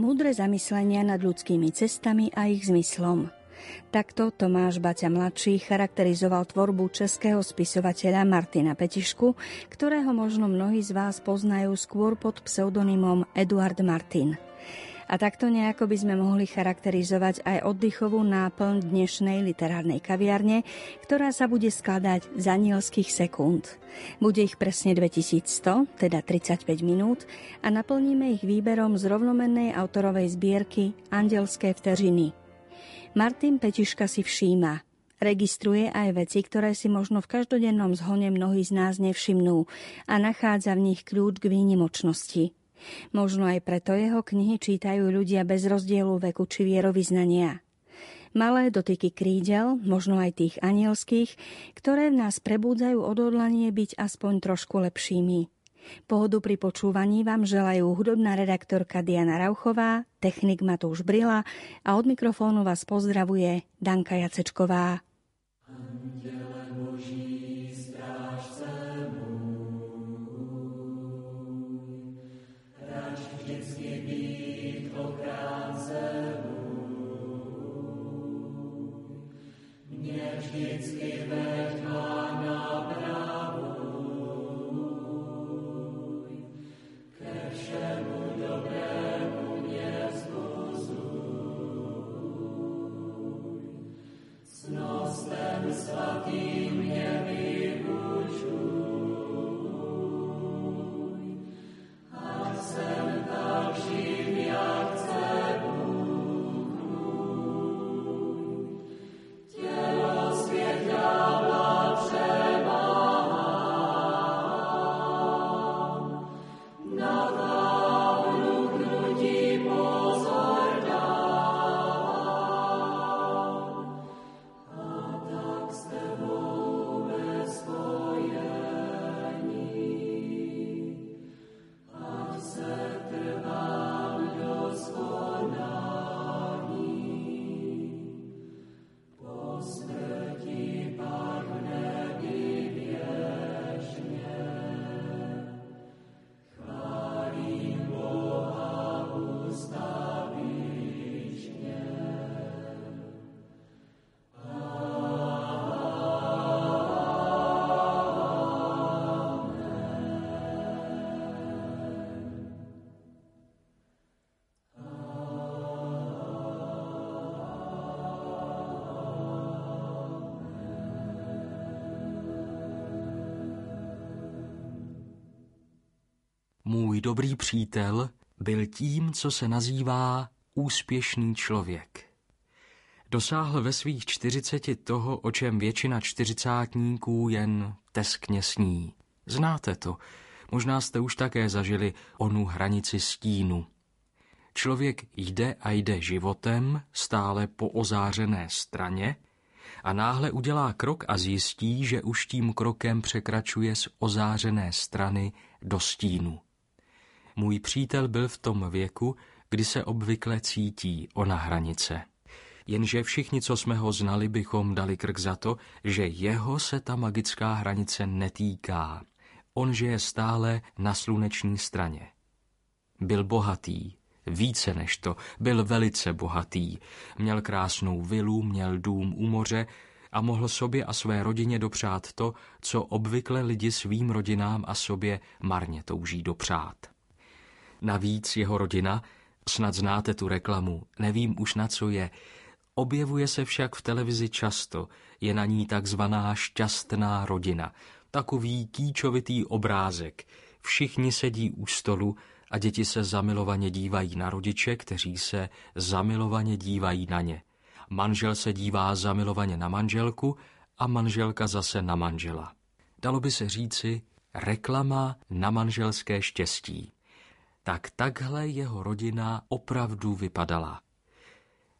Múdre zamyslenia nad ľudskými cestami a ich zmyslom. Takto Tomáš Baťa mladší charakterizoval tvorbu českého spisovateľa Martina Petišku, ktorého možno mnohí z vás poznajú skôr pod pseudonymom Eduard Martin. A takto nejako by sme mohli charakterizovať aj oddychovú náplň dnešnej literárnej kaviarne, ktorá sa bude skladať z anielských sekúnd. Bude ich presne 2100, teda 35 minút a naplníme ich výberom z rovnomennej autorovej zbierky Andelské vteřiny. Martin Petiška si všíma, Registruje aj veci, ktoré si možno v každodennom zhone mnohí z nás nevšimnú a nachádza v nich kľúč k výnimočnosti. Možno aj preto jeho knihy čítajú ľudia bez rozdielu veku či vierovýznania. Malé dotyky krídel, možno aj tých anielských, ktoré v nás prebúdzajú odhodlanie byť aspoň trošku lepšími. Pohodu pri počúvaní vám želajú hudobná redaktorka Diana Rauchová, technik Matúš Brila a od mikrofónu vás pozdravuje Danka Jacečková. Anděle Dobrý přítel byl tím, co se nazývá úspěšný člověk. Dosáhl ve svých čtyřiceti toho, o čem většina čtyřicátníků jen teskně sní. Znáte to, možná jste už také zažili onu hranici stínu. Člověk jde a jde životem, stále po ozářené straně, a náhle udělá krok a zjistí, že už tím krokem překračuje z ozářené strany do stínu. Můj přítel byl v tom věku, kdy se obvykle cítí ona hranice. Jenže všichni, co jsme ho znali, bychom dali krk za to, že jeho se ta magická hranice netýká. On žije stále na sluneční straně. Byl bohatý, více než to, byl velice bohatý. Měl krásnou vilu, měl dům u moře a mohl sobě a své rodině dopřát to, co obvykle lidi svým rodinám a sobě marně touží dopřát. Navíc jeho rodina, snad znáte tu reklamu, nevím už na co je, objevuje se však v televizi často, je na ní takzvaná šťastná rodina, takový kýčovitý obrázek. Všichni sedí u stolu a děti se zamilovaně dívají na rodiče, kteří se zamilovaně dívají na ně. Manžel se dívá zamilovaně na manželku a manželka zase na manžela. Dalo by se říci reklama na manželské štěstí tak takhle jeho rodina opravdu vypadala.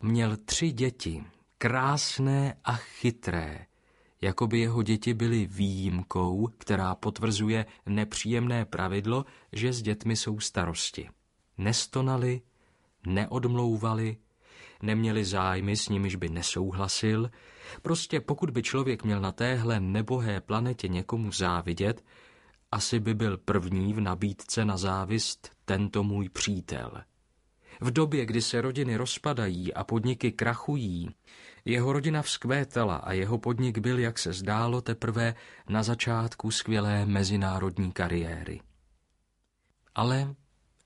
Měl tři děti, krásné a chytré, jako by jeho děti byly výjimkou, která potvrzuje nepříjemné pravidlo, že s dětmi jsou starosti. Nestonali, neodmlouvali, neměli zájmy, s nimiž by nesouhlasil. Prostě pokud by člověk měl na téhle nebohé planetě někomu závidět, asi by byl první v nabídce na závist tento můj přítel. V době, kdy se rodiny rozpadají a podniky krachují, jeho rodina vzkvétala a jeho podnik byl, jak se zdálo, teprve na začátku skvělé mezinárodní kariéry. Ale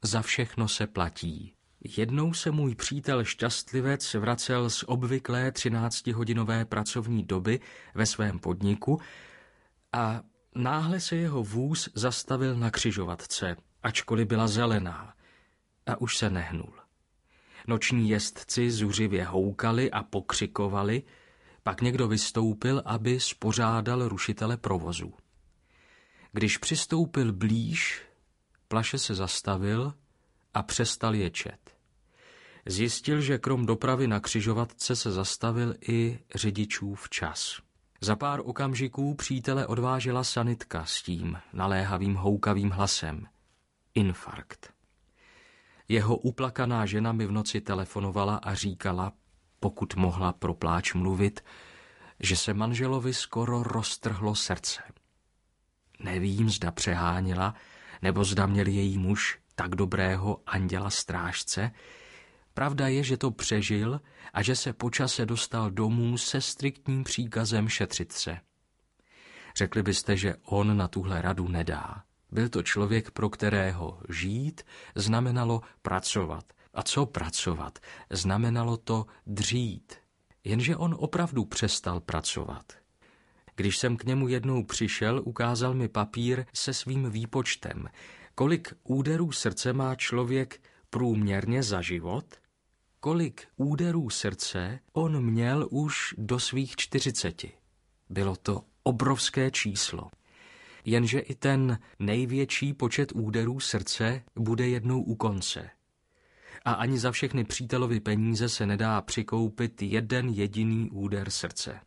za všechno se platí. Jednou se můj přítel šťastlivec vracel z obvyklé 13-hodinové pracovní doby ve svém podniku a náhle se jeho vůz zastavil na křižovatce, ačkoliv byla zelená, a už se nehnul. Noční jezdci zuřivě houkali a pokřikovali, pak někdo vystoupil, aby spořádal rušitele provozu. Když přistoupil blíž, plaše se zastavil a přestal ječet. Zjistil, že krom dopravy na křižovatce se zastavil i řidičův čas. Za pár okamžiků přítele odvážela sanitka s tím naléhavým houkavým hlasem. Infarkt. Jeho uplakaná žena mi v noci telefonovala a říkala, pokud mohla pro pláč mluvit, že se manželovi skoro roztrhlo srdce. Nevím, zda přeháněla, nebo zda měl její muž tak dobrého anděla strážce. Pravda je, že to přežil a že se počase dostal domů se striktním příkazem šetřit se. Řekli byste, že on na tuhle radu nedá. Byl to člověk, pro kterého žít znamenalo pracovat. A co pracovat? Znamenalo to dřít. Jenže on opravdu přestal pracovat. Když jsem k němu jednou přišel, ukázal mi papír se svým výpočtem. Kolik úderů srdce má člověk průměrně za život? Kolik úderů srdce on měl už do svých čtyřiceti? Bylo to obrovské číslo. Jenže i ten největší počet úderů srdce bude jednou u konce. A ani za všechny přítelovi peníze se nedá přikoupit jeden jediný úder srdce.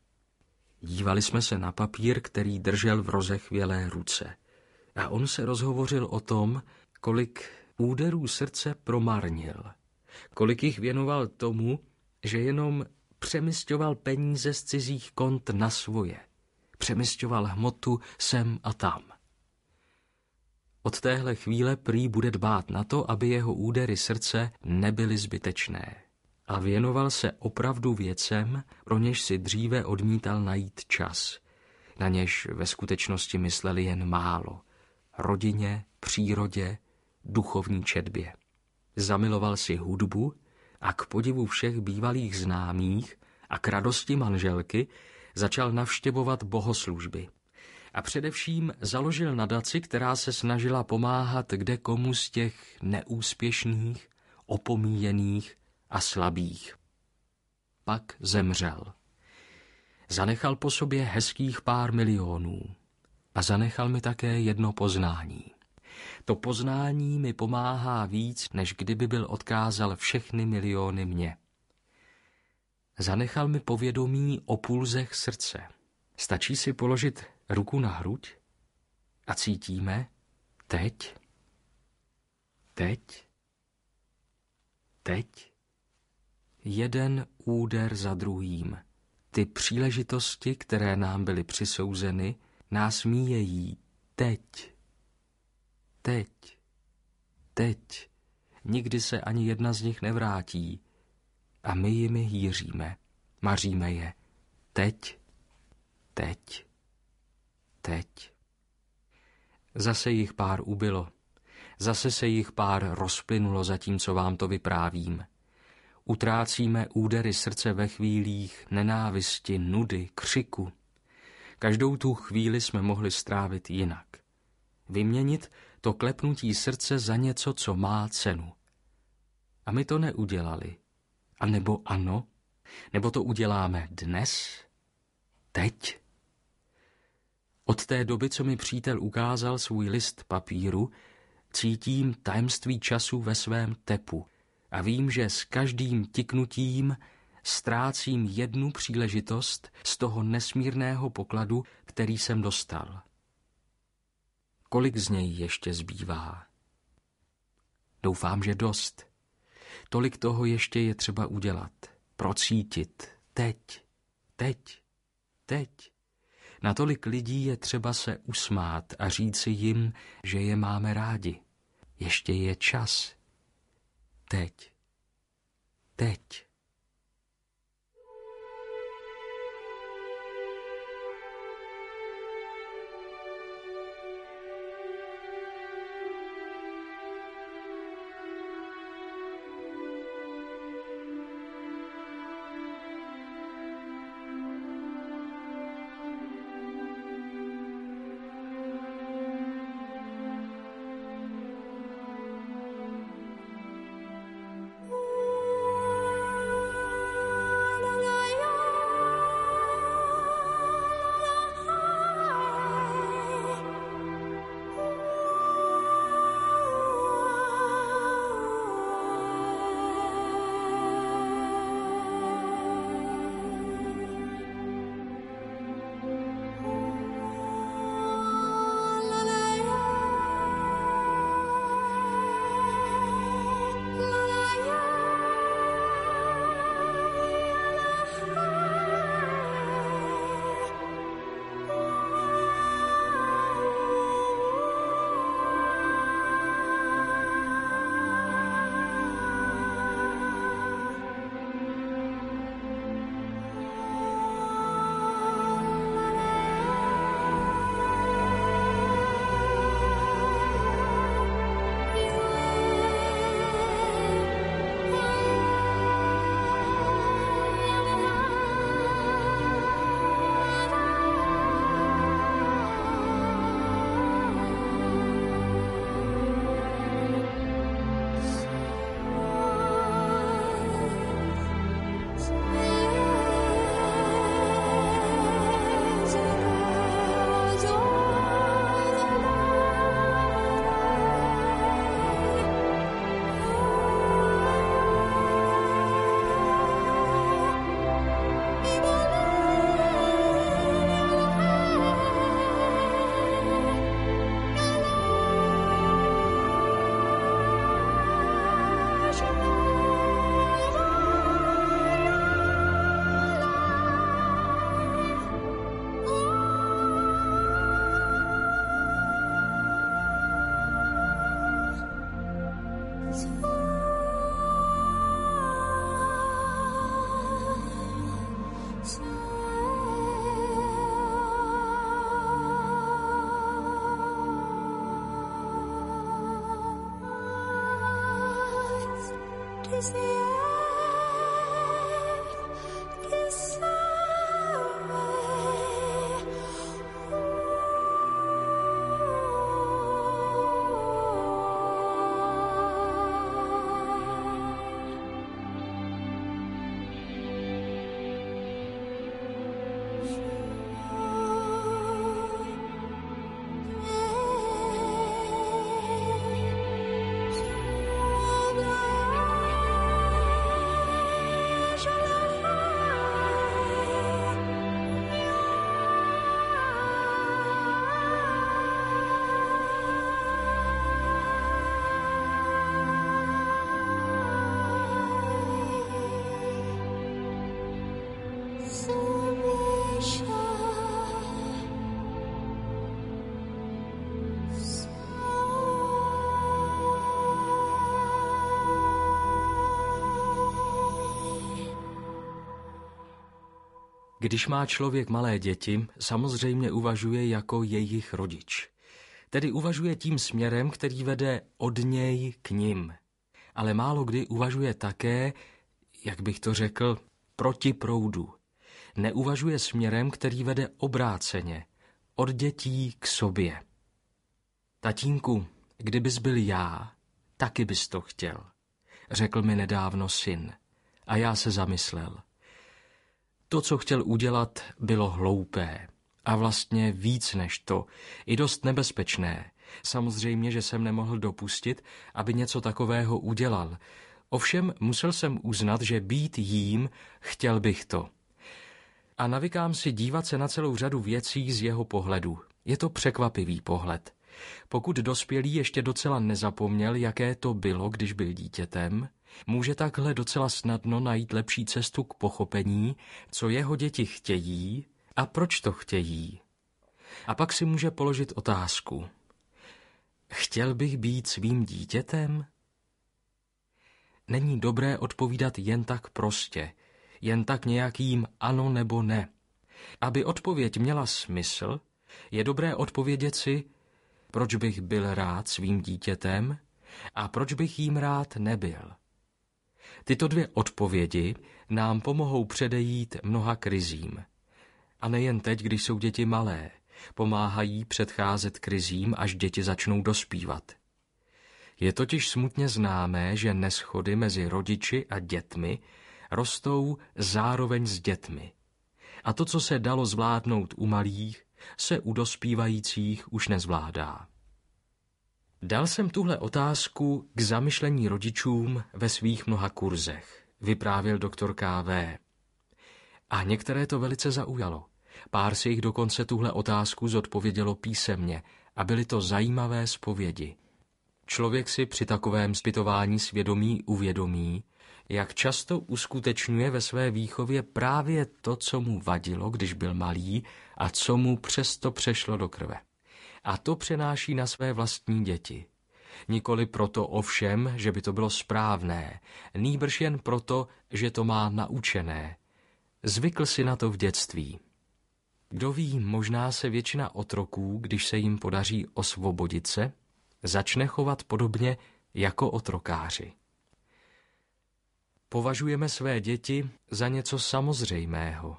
Dívali jsme se na papír, který držel v rozechvělé ruce. A on se rozhovořil o tom, kolik úderů srdce promarnil. Kolik jich věnoval tomu, že jenom přemysťoval peníze z cizích kont na svoje přemysťoval hmotu sem a tam. Od téhle chvíle prý bude dbát na to, aby jeho údery srdce nebyly zbytečné. A věnoval se opravdu věcem, pro něž si dříve odmítal najít čas. Na něž ve skutečnosti mysleli jen málo. Rodině, přírodě, duchovní četbě. Zamiloval si hudbu a k podivu všech bývalých známých a k radosti manželky začal navštěvovat bohoslužby. A především založil nadaci, která se snažila pomáhat kde komu z těch neúspěšných, opomíjených a slabých. Pak zemřel. Zanechal po sobě hezkých pár milionů a zanechal mi také jedno poznání. To poznání mi pomáhá víc, než kdyby byl odkázal všechny miliony mě. Zanechal mi povědomí o pulzech srdce. Stačí si položit ruku na hruď a cítíme teď, teď, teď. Jeden úder za druhým. Ty příležitosti, které nám byly přisouzeny, nás míjejí teď, teď, teď. Nikdy se ani jedna z nich nevrátí a my jimi hýříme, maříme je. Teď, teď, teď. Zase jich pár ubylo. Zase se jich pár rozplynulo zatímco vám to vyprávím. Utrácíme údery srdce ve chvílích nenávisti, nudy, křiku. Každou tu chvíli jsme mohli strávit jinak. Vyměnit to klepnutí srdce za něco, co má cenu. A my to neudělali. A nebo ano? Nebo to uděláme dnes? Teď? Od té doby, co mi přítel ukázal svůj list papíru, cítím tajemství času ve svém tepu a vím, že s každým tiknutím ztrácím jednu příležitost z toho nesmírného pokladu, který jsem dostal. Kolik z něj ještě zbývá? Doufám, že dost. Tolik toho ještě je třeba udělat. Procítit. Teď. Teď. Teď. Na tolik lidí je třeba se usmát a říci jim, že je máme rádi. Ještě je čas. Teď. teď. Is the end? Když má člověk malé děti, samozřejmě uvažuje jako jejich rodič. Tedy uvažuje tím směrem, který vede od něj k ním. Ale málo kdy uvažuje také, jak bych to řekl, proti proudu. Neuvažuje směrem, který vede obráceně, od dětí k sobě. Tatínku, kdybys byl já, taky bys to chtěl, řekl mi nedávno syn. A já se zamyslel. To, co chtěl udělat, bylo hloupé. A vlastně víc než to. I dost nebezpečné. Samozřejmě, že jsem nemohl dopustit, aby něco takového udělal. Ovšem musel jsem uznat, že být jím, chtěl bych to. A navykám si dívat se na celou řadu věcí z jeho pohledu. Je to překvapivý pohled. Pokud dospělý ještě docela nezapomněl, jaké to bylo, když byl dítětem, Může takhle docela snadno najít lepší cestu k pochopení, co jeho děti chtějí a proč to chtějí. A pak si může položit otázku. Chtěl bych být svým dítětem? není dobré odpovídat jen tak prostě, jen tak nějakým ano nebo ne. Aby odpověď měla smysl, je dobré odpovědět si, proč bych byl rád svým dítětem a proč bych jím rád nebyl. Tyto dvě odpovědi nám pomohou předejít mnoha krizím. A nejen teď, když jsou děti malé, pomáhají předcházet krizím, až děti začnou dospívat. Je totiž smutně známé, že neschody mezi rodiči a dětmi rostou zároveň s dětmi. A to, co se dalo zvládnout u malých, se u dospívajících už nezvládá. Dal jsem tuhle otázku k zamyšlení rodičům ve svých mnoha kurzech, vyprávěl doktor K.V. A některé to velice zaujalo. Pár si jich dokonce tuhle otázku zodpovědělo písemně a byly to zajímavé zpovědi. Člověk si při takovém zpytování svědomí uvědomí, jak často uskutečňuje ve své výchově právě to, co mu vadilo, když byl malý a co mu přesto přešlo do krve. A to přenáší na své vlastní děti. Nikoli proto ovšem, že by to bylo správné, nýbrž jen proto, že to má naučené. Zvykl si na to v dětství. Kdo ví, možná se většina otroků, když se jim podaří osvobodit se, začne chovat podobně jako otrokáři. Považujeme své děti za něco samozřejmého.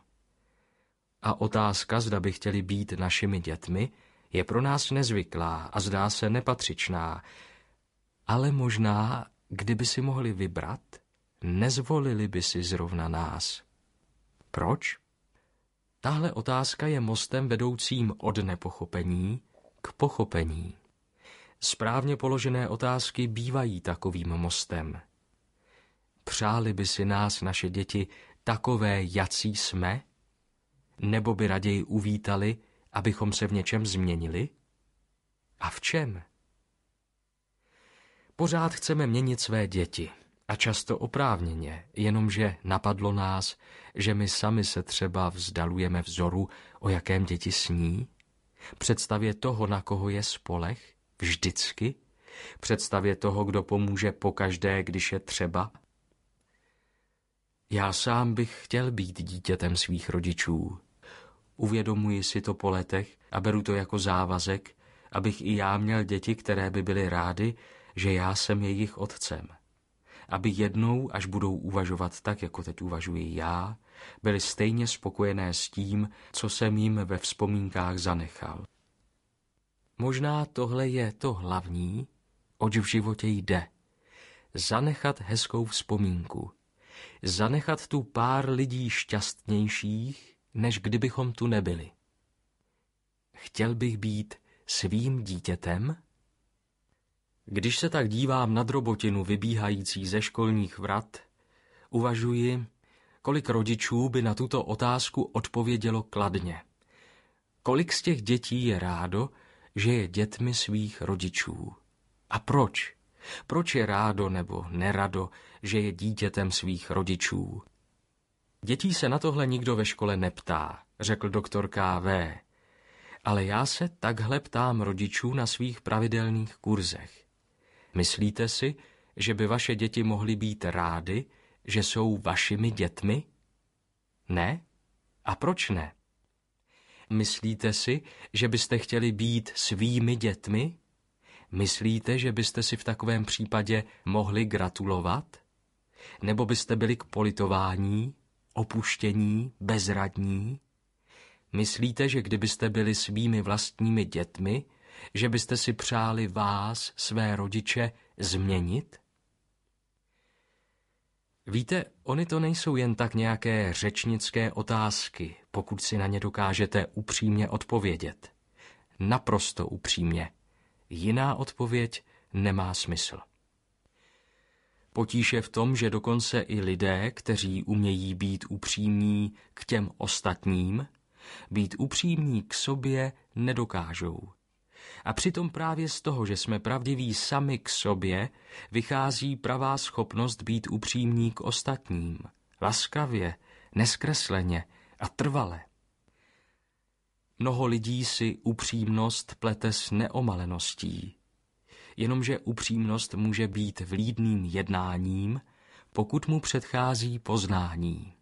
A otázka, zda by chtěli být našimi dětmi, je pro nás nezvyklá a zdá se nepatřičná, ale možná, kdyby si mohli vybrat, nezvolili by si zrovna nás. Proč? Tahle otázka je mostem vedoucím od nepochopení k pochopení. Správně položené otázky bývají takovým mostem. Přáli by si nás naše děti takové, jací jsme? Nebo by raději uvítali, abychom se v něčem změnili? A v čem? Pořád chceme měnit své děti a často oprávněně, jenomže napadlo nás, že my sami se třeba vzdalujeme vzoru, o jakém děti sní, představě toho, na koho je spolech, vždycky, představě toho, kdo pomůže pokaždé, když je třeba. Já sám bych chtěl být dítětem svých rodičů, Uvědomuji si to po letech a beru to jako závazek, abych i já měl děti, které by byly rády, že já jsem jejich otcem. Aby jednou, až budou uvažovat tak, jako teď uvažuji já, byli stejně spokojené s tím, co jsem jim ve vzpomínkách zanechal. Možná tohle je to hlavní, oč v životě jde. Zanechat hezkou vzpomínku. Zanechat tu pár lidí šťastnějších, než kdybychom tu nebyli. Chtěl bych být svým dítětem? Když se tak dívám na drobotinu vybíhající ze školních vrat, uvažuji, kolik rodičů by na tuto otázku odpovědělo kladně. Kolik z těch dětí je rádo, že je dětmi svých rodičů? A proč? Proč je rádo nebo nerado, že je dítětem svých rodičů? Dětí se na tohle nikdo ve škole neptá, řekl doktor K.V. Ale já se takhle ptám rodičů na svých pravidelných kurzech. Myslíte si, že by vaše děti mohly být rády, že jsou vašimi dětmi? Ne? A proč ne? Myslíte si, že byste chtěli být svými dětmi? Myslíte, že byste si v takovém případě mohli gratulovat? Nebo byste byli k politování, opuštění, bezradní? Myslíte, že kdybyste byli svými vlastními dětmi, že byste si přáli vás, své rodiče, změnit? Víte, oni to nejsou jen tak nějaké řečnické otázky, pokud si na ně dokážete upřímně odpovědět. Naprosto upřímně. Jiná odpověď nemá smysl. Potíž je v tom, že dokonce i lidé, kteří umějí být upřímní k těm ostatním, být upřímní k sobě nedokážou. A přitom právě z toho, že jsme pravdiví sami k sobě, vychází pravá schopnost být upřímní k ostatním, laskavě, neskresleně a trvale. Mnoho lidí si upřímnost plete s neomaleností, jenomže upřímnost může být vlídným jednáním pokud mu předchází poznání.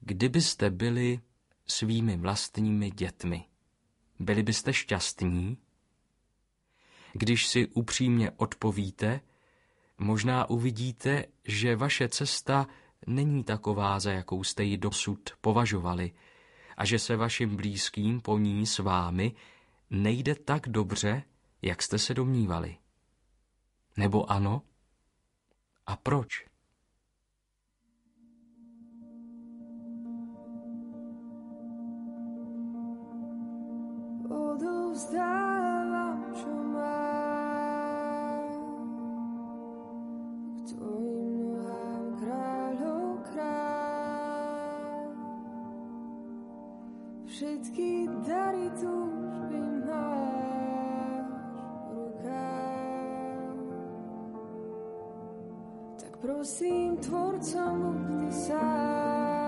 Kdybyste byli svými vlastními dětmi, byli byste šťastní? Když si upřímně odpovíte, možná uvidíte, že vaše cesta není taková, za jakou jste ji dosud považovali, a že se vašim blízkým po ní s vámi nejde tak dobře, jak jste se domnívali. Nebo ano? A proč? Odovzdávám, Prosím, tvorcom ty sám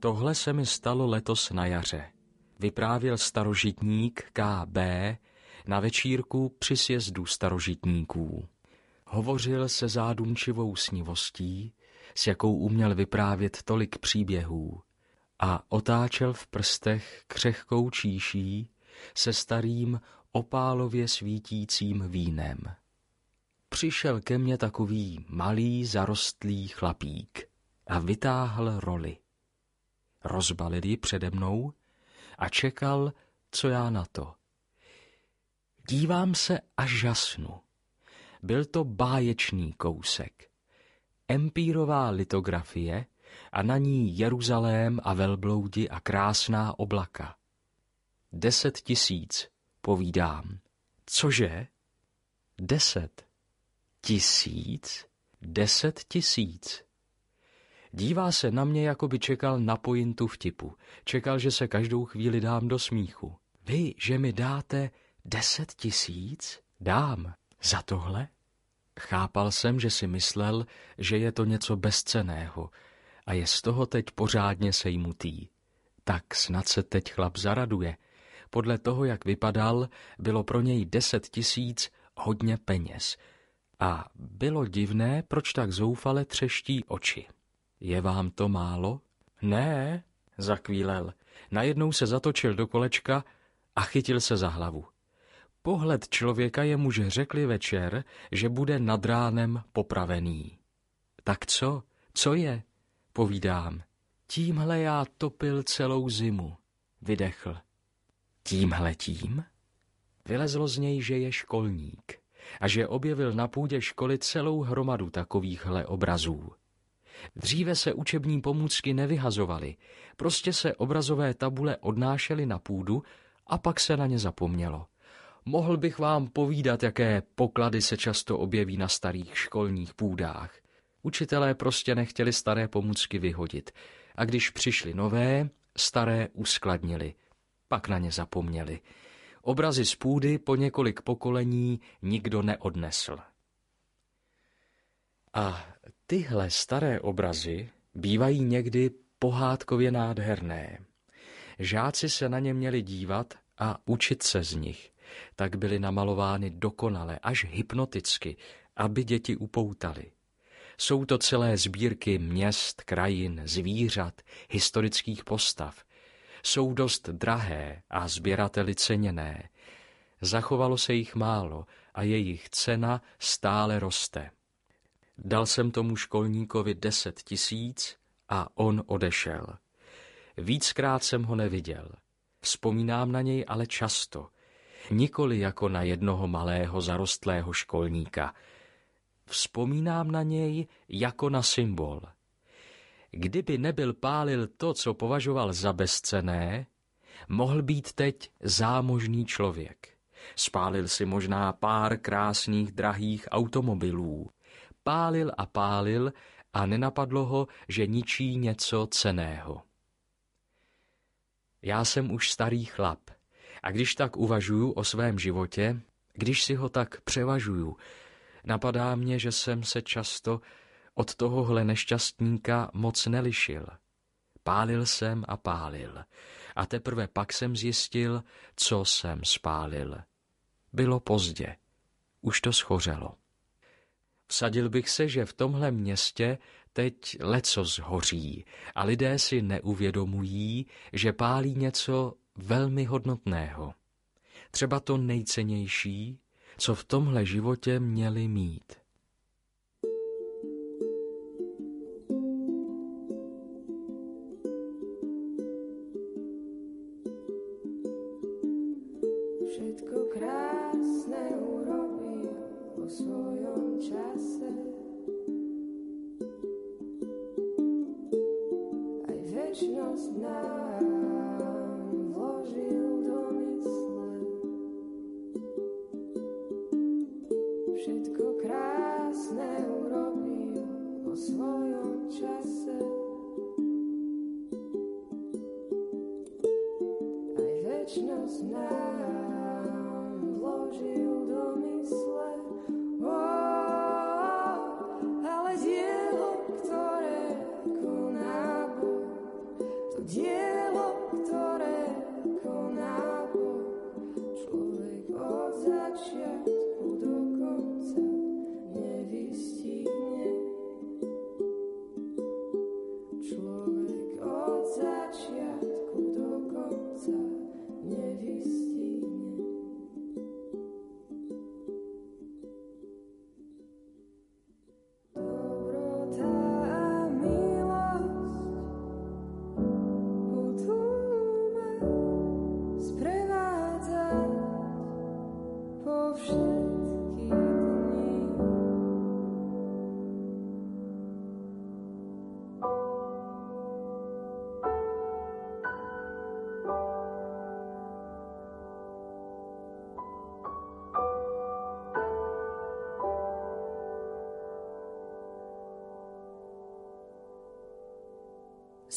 Tohle se mi stalo letos na jaře. Vyprávěl starožitník KB na večírku při sjezdu starožitníků. Hovořil se zádumčivou snivostí, s jakou uměl vyprávět tolik příběhů, a otáčel v prstech křehkou číší se starým opálově svítícím vínem. Přišel ke mně takový malý zarostlý chlapík a vytáhl roli. Rozbalil ji přede mnou a čekal, co já na to. Dívám se a žasnu. Byl to báječný kousek. Empírová litografie a na ní Jeruzalém a velbloudi a krásná oblaka. Deset tisíc, povídám. Cože? Deset. Tisíc? Deset tisíc. Dívá se na mě, jako by čekal na pointu vtipu. Čekal, že se každou chvíli dám do smíchu. Vy, že mi dáte deset tisíc? Dám. Za tohle? Chápal jsem, že si myslel, že je to něco bezceného a je z toho teď pořádně sejmutý. Tak snad se teď chlap zaraduje. Podle toho, jak vypadal, bylo pro něj deset tisíc hodně peněz. A bylo divné, proč tak zoufale třeští oči. Je vám to málo? Ne, zakvílel. Najednou se zatočil do kolečka a chytil se za hlavu. Pohled člověka je muž řekli večer, že bude nad ránem popravený. Tak co? Co je? Povídám. Tímhle já topil celou zimu. Vydechl. Tímhle tím? Vylezlo z něj, že je školník a že objevil na půdě školy celou hromadu takovýchhle obrazů. Dříve se učební pomůcky nevyhazovaly, prostě se obrazové tabule odnášely na půdu a pak se na ně zapomnělo. Mohl bych vám povídat, jaké poklady se často objeví na starých školních půdách. Učitelé prostě nechtěli staré pomůcky vyhodit a když přišly nové, staré uskladnili. Pak na ně zapomněli. Obrazy z půdy po několik pokolení nikdo neodnesl. A tyhle staré obrazy bývají někdy pohádkově nádherné. Žáci se na ně měli dívat a učit se z nich. Tak byly namalovány dokonale, až hypnoticky, aby děti upoutali. Jsou to celé sbírky měst, krajin, zvířat, historických postav. Jsou dost drahé a sběrateli ceněné. Zachovalo se jich málo a jejich cena stále roste. Dal jsem tomu školníkovi deset tisíc a on odešel. Víckrát jsem ho neviděl. Vzpomínám na něj ale často. Nikoli jako na jednoho malého zarostlého školníka. Vzpomínám na něj jako na symbol. Kdyby nebyl pálil to, co považoval za bezcené, mohl být teď zámožný člověk. Spálil si možná pár krásných drahých automobilů. Pálil a pálil a nenapadlo ho, že ničí něco ceného. Já jsem už starý chlap a když tak uvažuju o svém životě, když si ho tak převažuju, napadá mě, že jsem se často od tohohle nešťastníka moc nelišil. Pálil jsem a pálil a teprve pak jsem zjistil, co jsem spálil. Bylo pozdě, už to schořelo. Vsadil bych se, že v tomhle městě teď leco zhoří a lidé si neuvědomují, že pálí něco velmi hodnotného. Třeba to nejcennější, co v tomhle životě měli mít.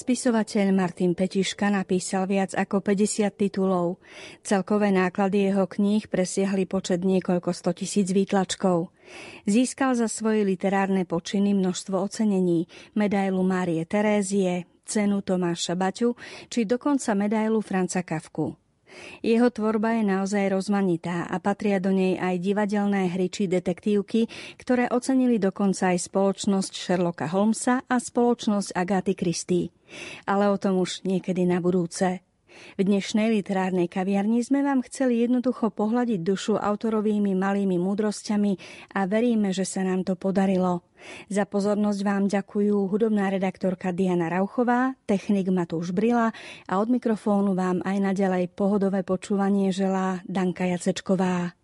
Spisovateľ Martin Petiška napísal viac ako 50 titulov. Celkové náklady jeho kníh presiahli počet niekoľko stotisíc výtlačkov. Získal za svoje literárne počiny množstvo ocenení, medailu Márie Terézie, cenu Tomáša Baťu či dokonca medailu Franca Kavku. Jeho tvorba je naozaj rozmanitá a patria do nej aj divadelné hry či detektívky, ktoré ocenili dokonca aj spoločnosť Sherlocka Holmesa a spoločnosť Agaty Christie. Ale o tom už niekedy na budúce. V dnešnej literárnej kaviarni sme vám chceli jednoducho pohľadiť dušu autorovými malými múdrosťami a veríme, že sa nám to podarilo. Za pozornosť vám ďakujú hudobná redaktorka Diana Rauchová, technik Matúš Brila a od mikrofónu vám aj naďalej pohodové počúvanie želá Danka Jacečková.